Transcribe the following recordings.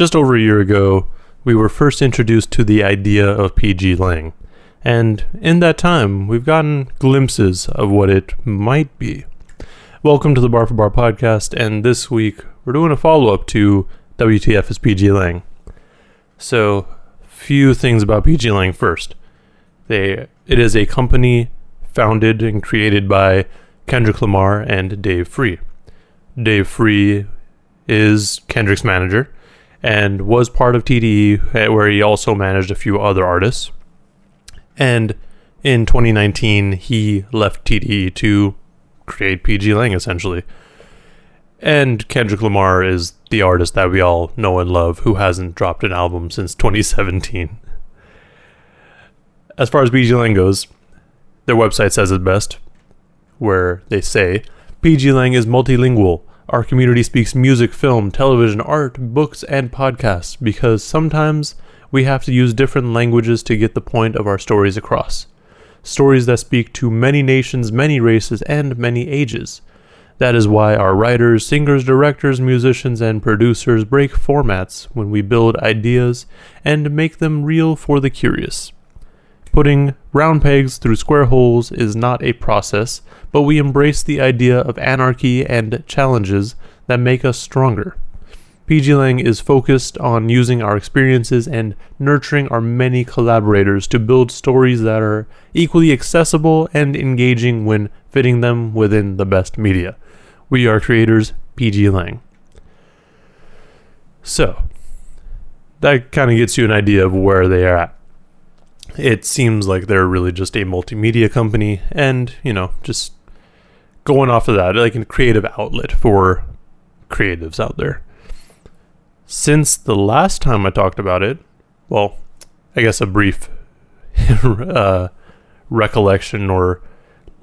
just over a year ago, we were first introduced to the idea of PG Lang. And in that time, we've gotten glimpses of what it might be. Welcome to the Bar for Bar podcast, and this week we're doing a follow up to WTF is PG Lang. So, few things about PG Lang first. They, it is a company founded and created by Kendrick Lamar and Dave Free. Dave Free is Kendrick's manager and was part of TDE, eh, where he also managed a few other artists. And in 2019, he left TDE to create PG Lang essentially. And Kendrick Lamar is the artist that we all know and love who hasn't dropped an album since 2017. As far as PG Lang goes, their website says it best, where they say PG Lang is multilingual. Our community speaks music, film, television, art, books, and podcasts because sometimes we have to use different languages to get the point of our stories across. Stories that speak to many nations, many races, and many ages. That is why our writers, singers, directors, musicians, and producers break formats when we build ideas and make them real for the curious. Putting round pegs through square holes is not a process, but we embrace the idea of anarchy and challenges that make us stronger. PG Lang is focused on using our experiences and nurturing our many collaborators to build stories that are equally accessible and engaging when fitting them within the best media. We are creators, PG Lang. So, that kind of gets you an idea of where they are at. It seems like they're really just a multimedia company and, you know, just going off of that, like a creative outlet for creatives out there. Since the last time I talked about it, well, I guess a brief uh, recollection or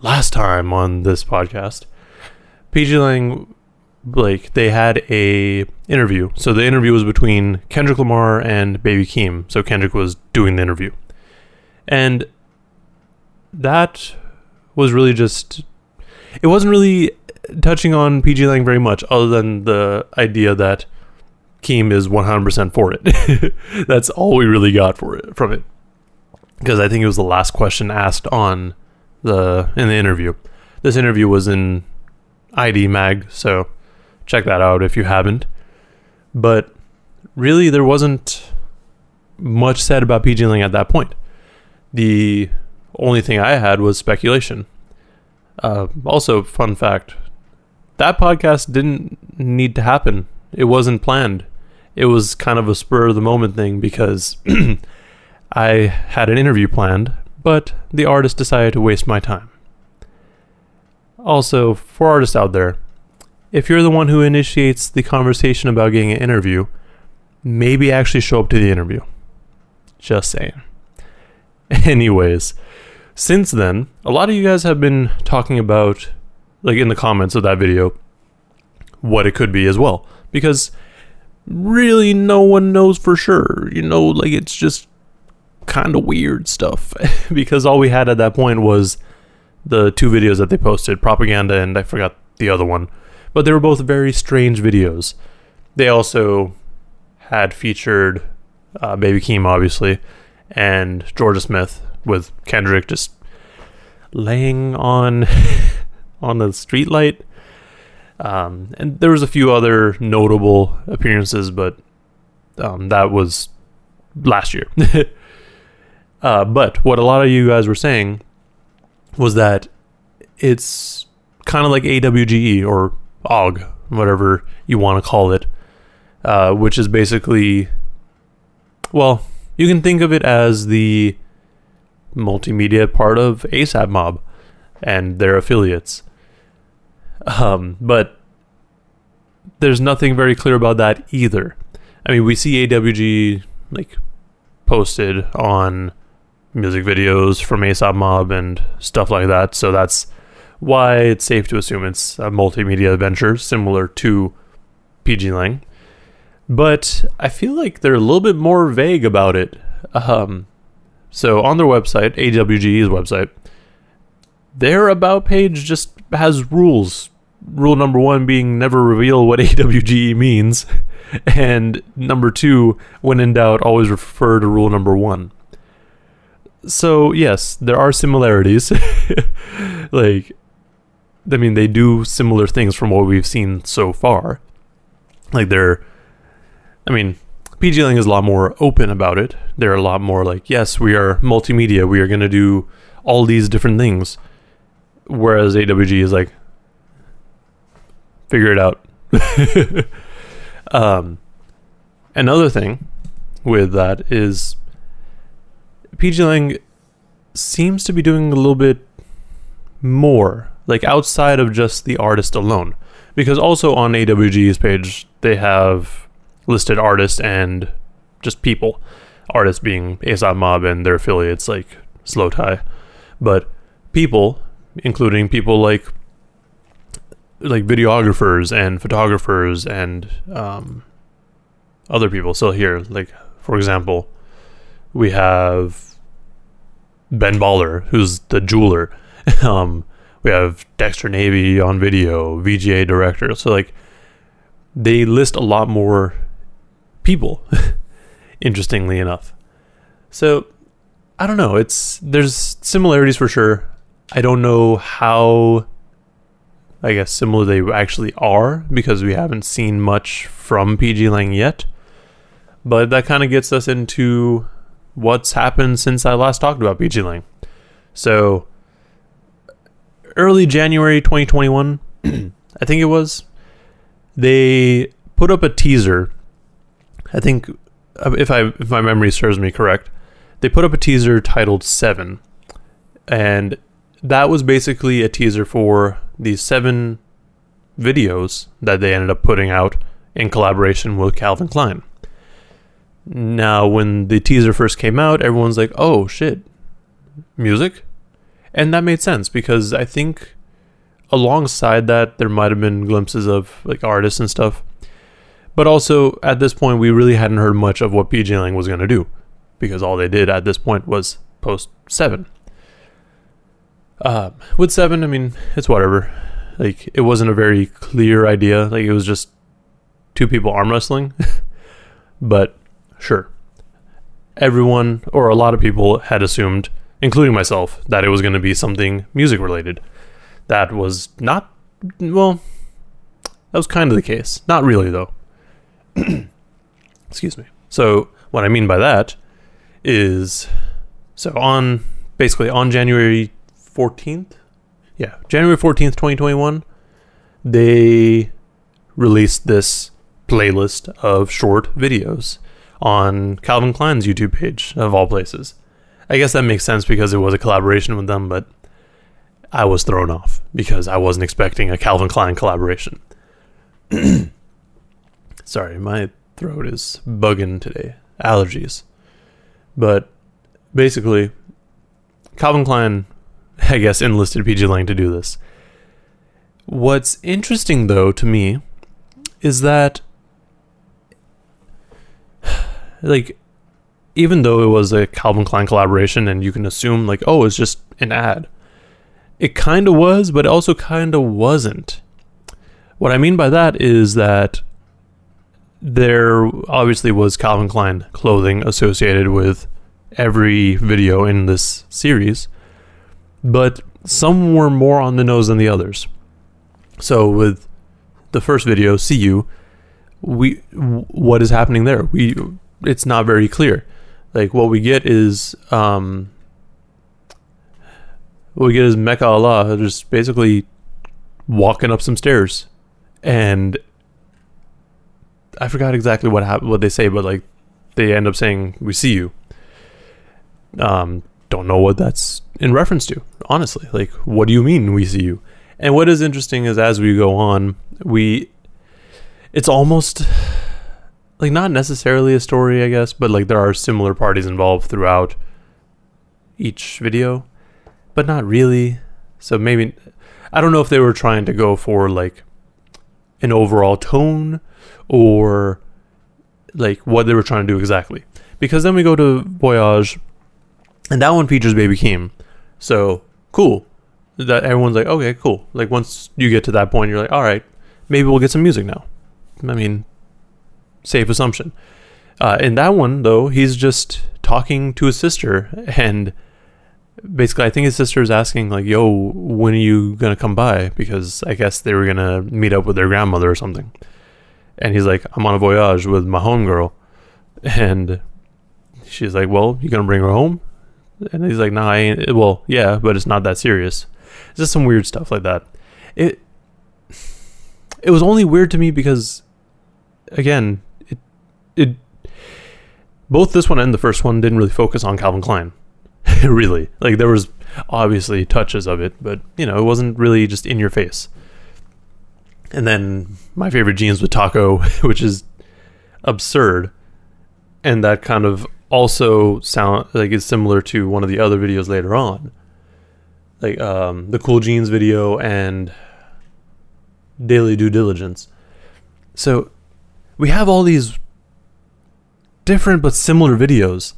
last time on this podcast, PG Lang Blake, they had a interview. So the interview was between Kendrick Lamar and Baby Keem. So Kendrick was doing the interview. And that was really just it wasn't really touching on PG Lang very much, other than the idea that Keem is 100% for it. That's all we really got for it from it, because I think it was the last question asked on the in the interview. This interview was in ID Mag, so check that out if you haven't. But really, there wasn't much said about PG Lang at that point. The only thing I had was speculation. Uh, also, fun fact that podcast didn't need to happen. It wasn't planned. It was kind of a spur of the moment thing because I had an interview planned, but the artist decided to waste my time. Also, for artists out there, if you're the one who initiates the conversation about getting an interview, maybe actually show up to the interview. Just saying. Anyways, since then, a lot of you guys have been talking about, like in the comments of that video, what it could be as well. Because really no one knows for sure. You know, like it's just kind of weird stuff. because all we had at that point was the two videos that they posted propaganda and I forgot the other one. But they were both very strange videos. They also had featured uh, Baby Keem, obviously, and Jorja Smith, with Kendrick just laying on on the streetlight. Um, and there was a few other notable appearances, but um, that was last year. uh, but what a lot of you guys were saying was that it's kind of like AWGE or OG, whatever you want to call it, uh, which is basically, well, you can think of it as the multimedia part of ASAP Mob and their affiliates. Um, but there's nothing very clear about that either. I mean, we see AWG like posted on music videos from ASAP Mob and stuff like that, so that's why it's safe to assume it's a multimedia venture similar to PG Lang. But I feel like they're a little bit more vague about it. Um, so on their website, AWGE's website, their about page just has rules. Rule number one being never reveal what AWGE means. and number two, when in doubt, always refer to rule number one. So yes, there are similarities. like, I mean, they do similar things from what we've seen so far. Like they're, I mean, PG Lang is a lot more open about it. They're a lot more like, yes, we are multimedia. We are going to do all these different things. Whereas AWG is like, figure it out. um, another thing with that is PG Lang seems to be doing a little bit more, like outside of just the artist alone. Because also on AWG's page, they have listed artists and just people. Artists being ASAP Mob and their affiliates like Slowthai. But people, including people like like videographers and photographers and um, other people. So here, like for example, we have Ben Baller, who's the jeweler. um, we have Dexter Navy on video, VGA director. So like they list a lot more people, interestingly enough. So I don't know. It's there's similarities for sure. I don't know how I guess similar they actually are because we haven't seen much from PG Lang yet. But that kind of gets us into what's happened since I last talked about PG Lang. So, early January 2021, I think it was, they put up a teaser. I think, uh, if I if my memory serves me correct, they put up a teaser titled Seven, and that was basically a teaser for the seven videos that they ended up putting out in collaboration with Calvin Klein. Now, when the teaser first came out, everyone's like, oh shit, music? And that made sense because I think alongside that, there might have been glimpses of like artists and stuff. But also, at this point, we really hadn't heard much of what PG Lang was going to do because all they did at this point was post 7. Uh, with seven, I mean, it's whatever. Like, it wasn't a very clear idea. Like, it was just two people arm wrestling. but sure. Everyone, or a lot of people, had assumed, including myself, that it was going to be something music related. That was not, well, that was kind of the case. Not really, though. Excuse me. So, what I mean by that is so on basically on January 14th. Yeah, January 14th, 2021, they released this playlist of short videos on Calvin Klein's YouTube page, of all places. I guess that makes sense because it was a collaboration with them, but I was thrown off because I wasn't expecting a Calvin Klein collaboration. Sorry, my throat is bugging today. Allergies. But basically, Calvin Klein I guess, enlisted PG Lang to do this. What's interesting, though, to me, is that, like, even though it was a Calvin Klein collaboration and you can assume, like, oh, it's just an ad, it kind of was, but it also kind of wasn't. What I mean by that is that there obviously was Calvin Klein clothing associated with every video in this series but some were more on the nose than the others. So with the first video, see you, we what is happening there? We it's not very clear. Like what we get is um what we get is Mecca Allah just basically walking up some stairs and I forgot exactly what what they say, but like they end up saying we see you. Um don't know what that's in reference to, honestly. Like, what do you mean we see you? And what is interesting is as we go on, we it's almost like not necessarily a story, I guess, but like there are similar parties involved throughout each video, but not really. So maybe I don't know if they were trying to go for like an overall tone or like what they were trying to do exactly. Because then we go to Voyage and that one features Baby Keem. So cool. That everyone's like, okay, cool. Like once you get to that point, you're like, all right, maybe we'll get some music now. I mean, safe assumption. Uh, in that one, though, he's just talking to his sister, and basically, I think his sister is asking, like, "Yo, when are you gonna come by?" Because I guess they were gonna meet up with their grandmother or something. And he's like, "I'm on a voyage with my homegirl," and she's like, "Well, you gonna bring her home?" And he's like, "Nah, I ain't." Well, yeah, but it's not that serious. It's just some weird stuff like that. It it was only weird to me because, again, it it both this one and the first one didn't really focus on Calvin Klein. really, like there was obviously touches of it, but you know, it wasn't really just in your face. And then my favorite jeans with Taco, which is absurd, and that kind of also sound like it's similar to one of the other videos later on, like um, the Cool Jeans video and Daily Due Diligence. So we have all these different but similar videos,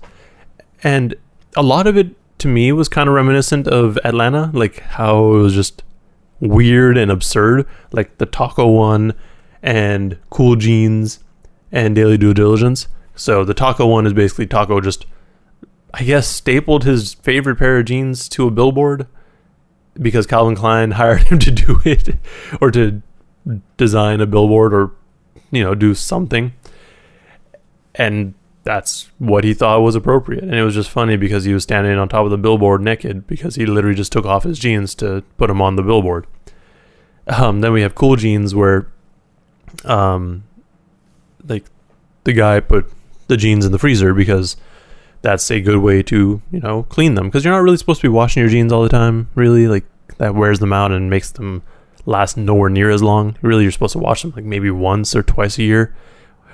and a lot of it to me was kind of reminiscent of Atlanta, like how it was just weird and absurd, like the taco one and Cool Jeans and Daily Due Diligence. So the taco one is basically taco just, I guess, stapled his favorite pair of jeans to a billboard because Calvin Klein hired him to do it or to design a billboard or, you know, do something. And that's what he thought was appropriate. And it was just funny because he was standing on top of the billboard naked because he literally just took off his jeans to put them on the billboard. Um, then we have cool jeans where, um, like the guy put the jeans in the freezer because that's a good way to you know clean them because you're not really supposed to be washing your jeans all the time. Really, like that wears them out and makes them last nowhere near as long. Really, you're supposed to wash them like maybe once or twice a year.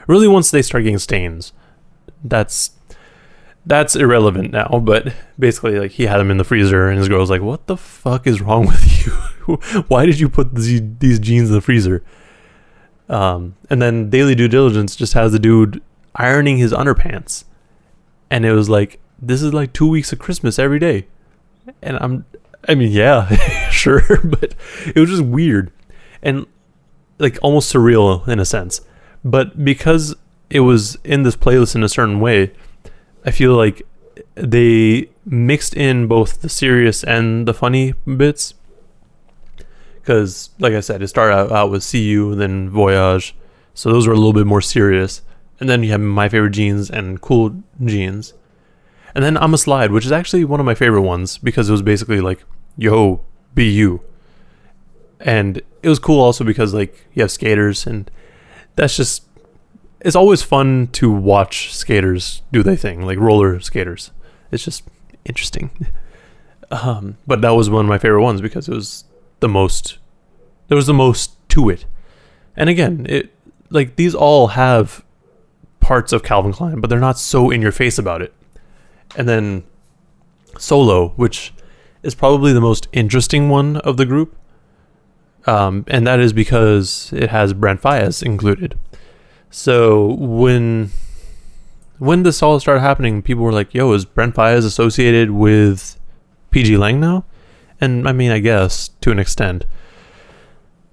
Really, once they start getting stains that's that's irrelevant now. But basically, like he had them in the freezer, and his girl was like, "What the fuck is wrong with you? Why did you put these, these jeans in the freezer?" Um, and then Daily Due Diligence just has the dude ironing his underpants, and it was like, "This is like two weeks of Christmas every day," and I'm, I mean, yeah, sure, but it was just weird, and like almost surreal in a sense. But because it was in this playlist in a certain way, I feel like they mixed in both the serious and the funny bits. Because, like I said, it started out, out with You, then Voyage. So those were a little bit more serious. And then you have My Favorite Jeans and Cool Jeans. And then I'm a Slide, which is actually one of my favorite ones because it was basically like, yo, be you. And it was cool also because, like, you have skaters, and that's just it's always fun to watch skaters do their thing, like roller skaters. It's just interesting. Um, but that was one of my favorite ones because it was the most. There was the most to it, and again, it like these all have parts of Calvin Klein, but they're not so in your face about it. And then Solo, which is probably the most interesting one of the group, um, and that is because it has Brent Faiyaz included. So when when this all started happening, people were like, "Yo, is Brent Faiyaz associated with PG Lang now?" And I mean, I guess to an extent.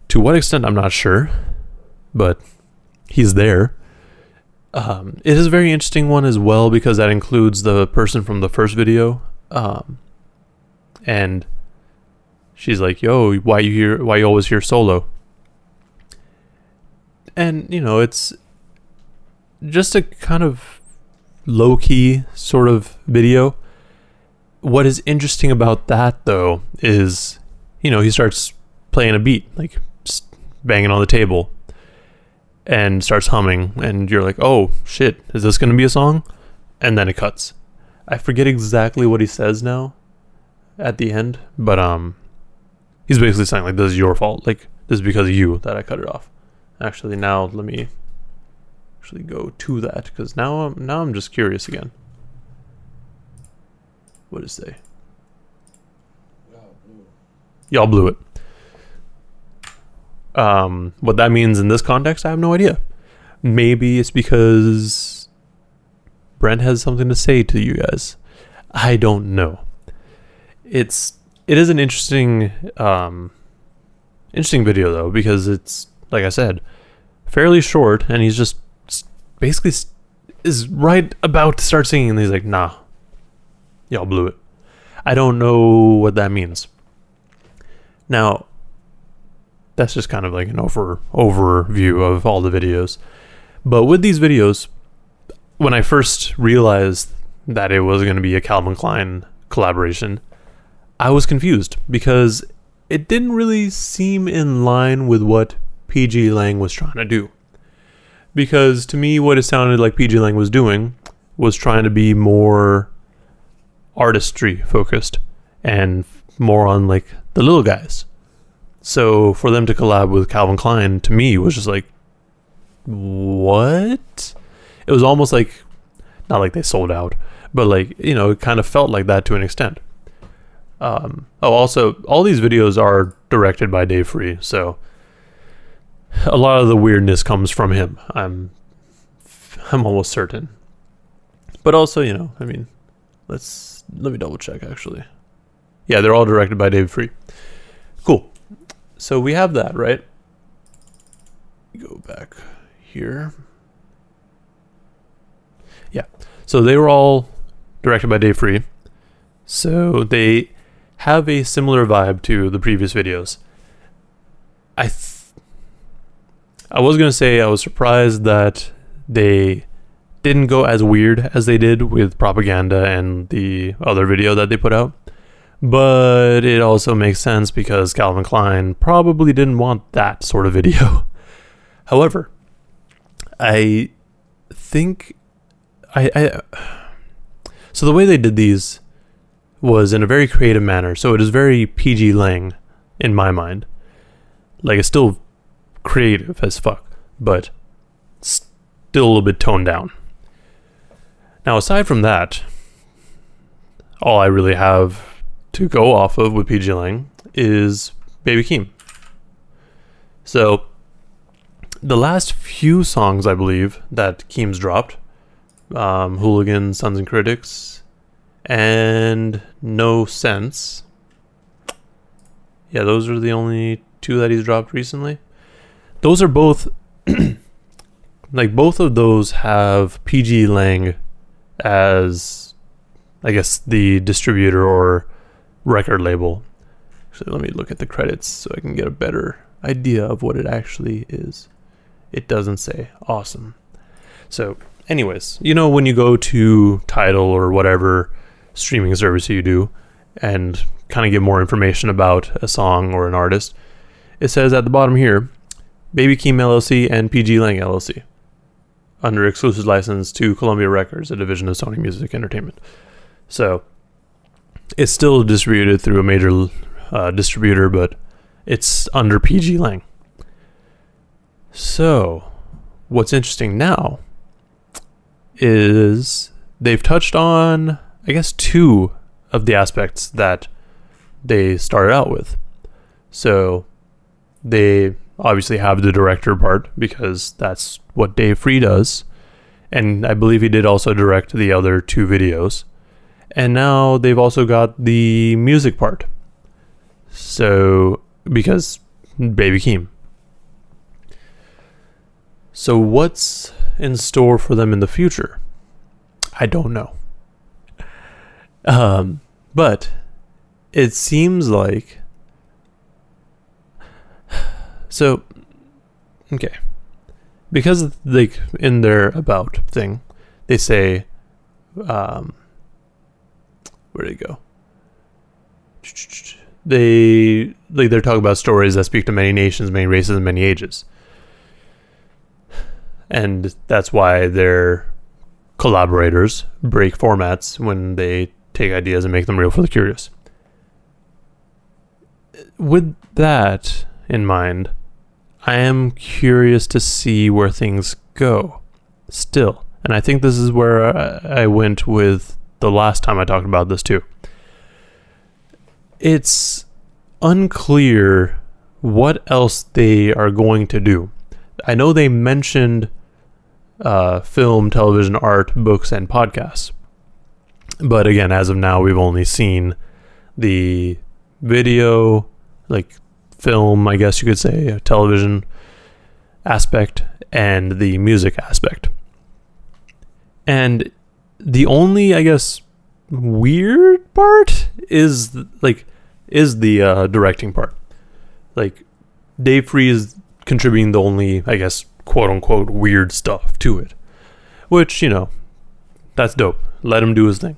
To what extent, I'm not sure, but he's there. Um, it is a very interesting one as well because that includes the person from the first video, um, and she's like, "Yo, why you here? Why you always here solo?" And you know, it's just a kind of low key sort of video. What is interesting about that though is, you know, he starts playing a beat, like banging on the table, and starts humming, and you're like, oh shit, is this gonna be a song? And then it cuts. I forget exactly what he says now at the end, but um, he's basically saying like, this is your fault, like this is because of you that I cut it off. Actually, now let me actually go to that because now I'm now I'm just curious again. What does say? Y'all blew it. Um, what that means in this context, I have no idea. Maybe it's because Brent has something to say to you guys. I don't know. It's it is an interesting um interesting video though because it's like I said, fairly short and he's just basically is right about to start singing, and he's like, "Nah, y'all blew it." I don't know what that means. Now, that's just kind of like an over overview of all the videos. But with these videos, when I first realized that it was going to be a Calvin Klein collaboration, I was confused because it didn't really seem in line with what PG Lang was trying to do. Because to me, what it sounded like PG Lang was doing was trying to be more artistry focused and more on like the little guys. So for them to collab with Calvin Klein to me was just like what? It was almost like not like they sold out, but like, you know, it kind of felt like that to an extent. Um, oh, also, all these videos are directed by Dave Free, so a lot of the weirdness comes from him. I'm, I'm almost certain. But also, you know, I mean, let's let me double check actually. Yeah, they're all directed by Dave Free. Cool. So we have that, right? Go back here. Yeah. So they were all directed by Dave Free. So they have a similar vibe to the previous videos. I th- I was going to say I was surprised that they didn't go as weird as they did with propaganda and the other video that they put out. But it also makes sense because Calvin Klein probably didn't want that sort of video. However, I think I, I so the way they did these was in a very creative manner. So it is very PG Lang in my mind. Like it's still creative as fuck, but still a little bit toned down. Now, aside from that, all I really have to go off of with PG Lang is Baby Keem. So, the last few songs, I believe, that Keem's dropped um, Hooligan, Sons and Critics, and No Sense. Yeah, those are the only two that he's dropped recently. Those are both, like, both of those have PG Lang as, I guess, the distributor or record label. So let me look at the credits so I can get a better idea of what it actually is. It doesn't say. Awesome. So, anyways, you know, when you go to Tidal or whatever streaming service you do and kind of get more information about a song or an artist, it says at the bottom here Baby Keem LLC and PG Lang LLC under exclusive license to Columbia Records, a division of Sony Music Entertainment. So it's still distributed through a major uh, distributor, but it's under PG Lang. So, what's interesting now is they've touched on, I guess, two of the aspects that they started out with. So, they obviously have the director part because that's what Dave Free does. And I believe he did also direct the other two videos. And now they've also got the music part. So, because Baby Keem. So, what's in store for them in the future? I don't know. Um, but it seems like. So, okay. Because, like, in their about thing, they say, um, where did it go? They like they're talking about stories that speak to many nations, many races, and many ages, and that's why their collaborators break formats when they take ideas and make them real for the curious. With that in mind, I am curious to see where things go. Still, and I think this is where I went with the last time I talked about this too. It's unclear what else they are going to do. I know they mentioned uh, film, television, art, books, and podcasts. But again, as of now, we've only seen the video, like film, I guess you could say, television aspect, and the music aspect. And the only, I guess, weird part is like is the uh, directing part. Like Dave Free is contributing the only, I guess, quote unquote weird stuff to it. Which, you know, that's dope. Let him do his thing.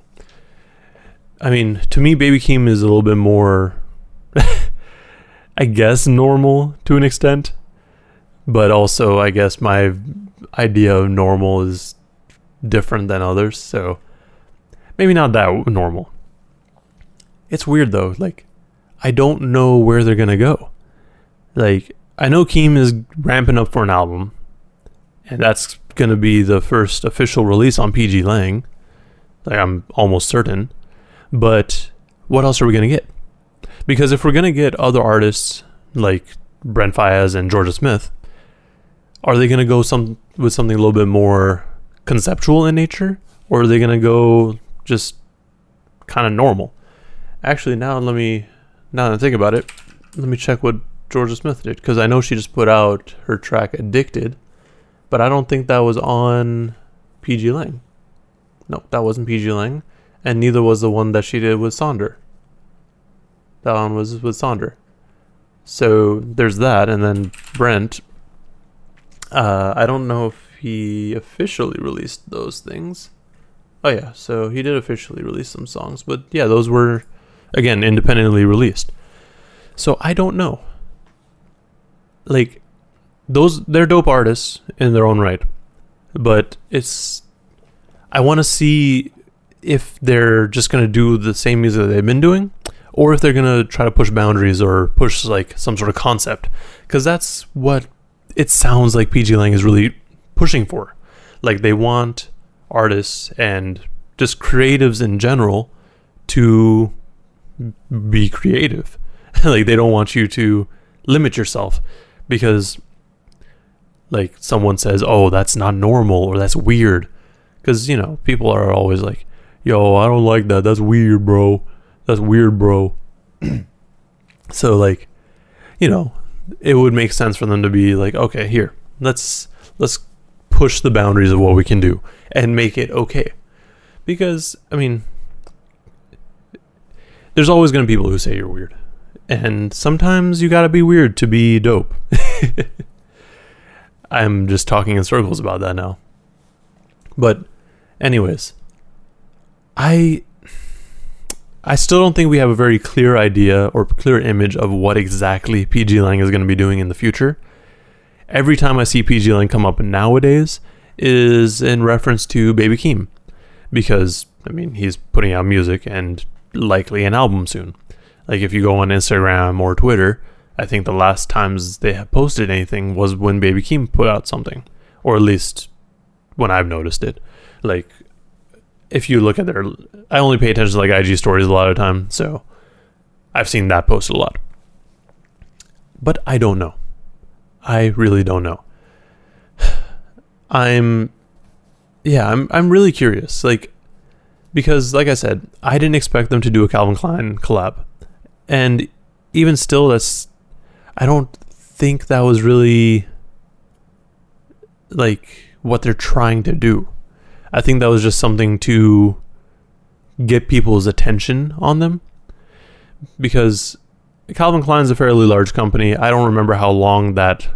I mean, to me, Baby Keem is a little bit more, I guess, normal to an extent. But also, I guess my idea of normal is different than others. So maybe not that normal. It's weird though. Like, I don't know where they're going to go. Like, I know Keem is ramping up for an album, and that's going to be the first official release on PG Lang. Like, I'm almost certain. But what else are we going to get? Because if we're going to get other artists like Brent Faiyaz and Jorja Smith, are they going to go some with something a little bit more conceptual in nature, or are they going to go just kind of normal? Actually, now let me now that I think about it, let me check what Jorja Smith did because I know she just put out her track "Addicted," but I don't think that was on PG Lang. No, that wasn't PG Lang, and neither was the one that she did with Sonder. That one was with Sonder. So there's that, and then Brent. Uh, I don't know if he officially released those things. Oh yeah, so he did officially release some songs, but yeah, those were again independently released. So I don't know. Like those they're dope artists in their own right. But it's I want to see if they're just going to do the same music that they've been doing or if they're going to try to push boundaries or push like some sort of concept cuz that's what it sounds like PG Lang is really pushing for. Like they want artists and just creatives in general to be creative. like they don't want you to limit yourself because like someone says, "Oh, that's not normal or that's weird." Cuz you know, people are always like, "Yo, I don't like that. That's weird, bro. That's weird, bro." so like, you know, it would make sense for them to be like, "Okay, here. Let's let's push the boundaries of what we can do and make it okay." Because I mean, there's always going to be people who say you're weird. And sometimes you got to be weird to be dope. I'm just talking in circles about that now. But anyways, I I still don't think we have a very clear idea or clear image of what exactly PG Lang is going to be doing in the future. Every time I see PG Lang come up nowadays is in reference to Baby Keem because I mean, he's putting out music and likely an album soon. Like if you go on Instagram or Twitter, I think the last times they have posted anything was when Baby Keem put out something, or at least when I've noticed it. Like if you look at their, I only pay attention to like IG stories a lot of time, so I've seen that posted a lot. But I don't know. I really don't know. I'm, yeah, I'm I'm really curious. Like because like I said, I didn't expect them to do a Calvin Klein collab. And even still that's I don't think that was really like what they're trying to do. I think that was just something to get people's attention on them because Calvin Klein is a fairly large company. I don't remember how long that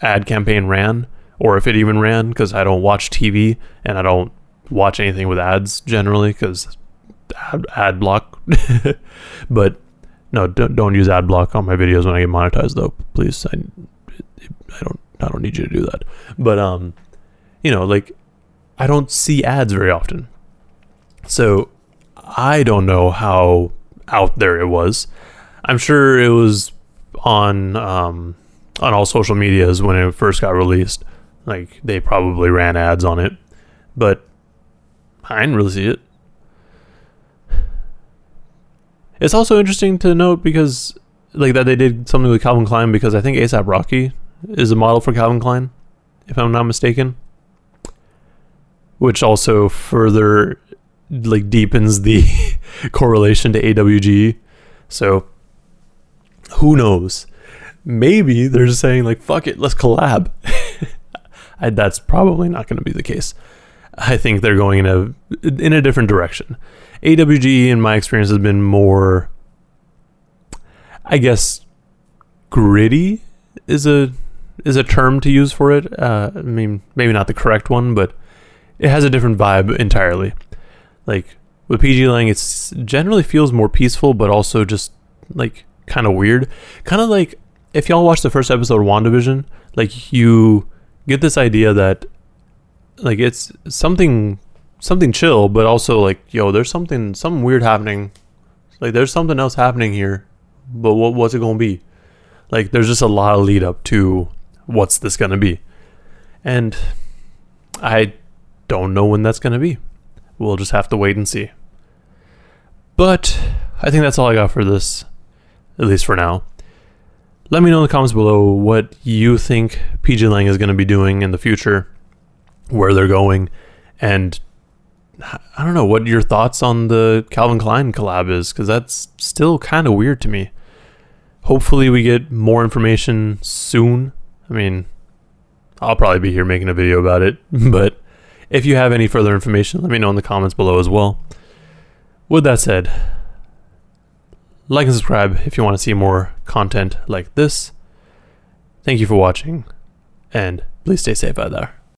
ad campaign ran or if it even ran because I don't watch TV and I don't watch anything with ads generally because ad, ad block. but no, don't, don't use ad block on my videos when I get monetized though. Please, I, I don't I don't need you to do that. But um, you know, like I don't see ads very often, so I don't know how out there it was. I'm sure it was on um on all social medias when it first got released. Like they probably ran ads on it, but I didn't really see it. It's also interesting to note because like that they did something with Calvin Klein because I think ASAP Rocky is a model for Calvin Klein, if I'm not mistaken. Which also further like deepens the correlation to AWG. So who knows? Maybe they're just saying like fuck it, let's collab. I, that's probably not going to be the case. I think they're going in a in a different direction. AWG, in my experience, has been more, I guess, gritty is a is a term to use for it. Uh, I mean, maybe not the correct one, but it has a different vibe entirely. Like with PG Lang, it generally feels more peaceful, but also just like kind of weird. Kind of like if y'all watch the first episode of WandaVision, like you get this idea that like it's something something chill, but also like yo, there's something something weird happening. Like there's something else happening here, but what what's it gonna be? Like there's just a lot of lead up to what's this gonna be, and I don't know when that's gonna be. We'll just have to wait and see. But I think that's all I got for this, at least for now. Let me know in the comments below what you think PG Lang is going to be doing in the future, where they're going, and I don't know what your thoughts on the Calvin Klein collab is, because that's still kind of weird to me. Hopefully, we get more information soon. I mean, I'll probably be here making a video about it, but if you have any further information, let me know in the comments below as well. With that said, like and subscribe if you want to see more content like this. Thank you for watching, and please stay safe out there.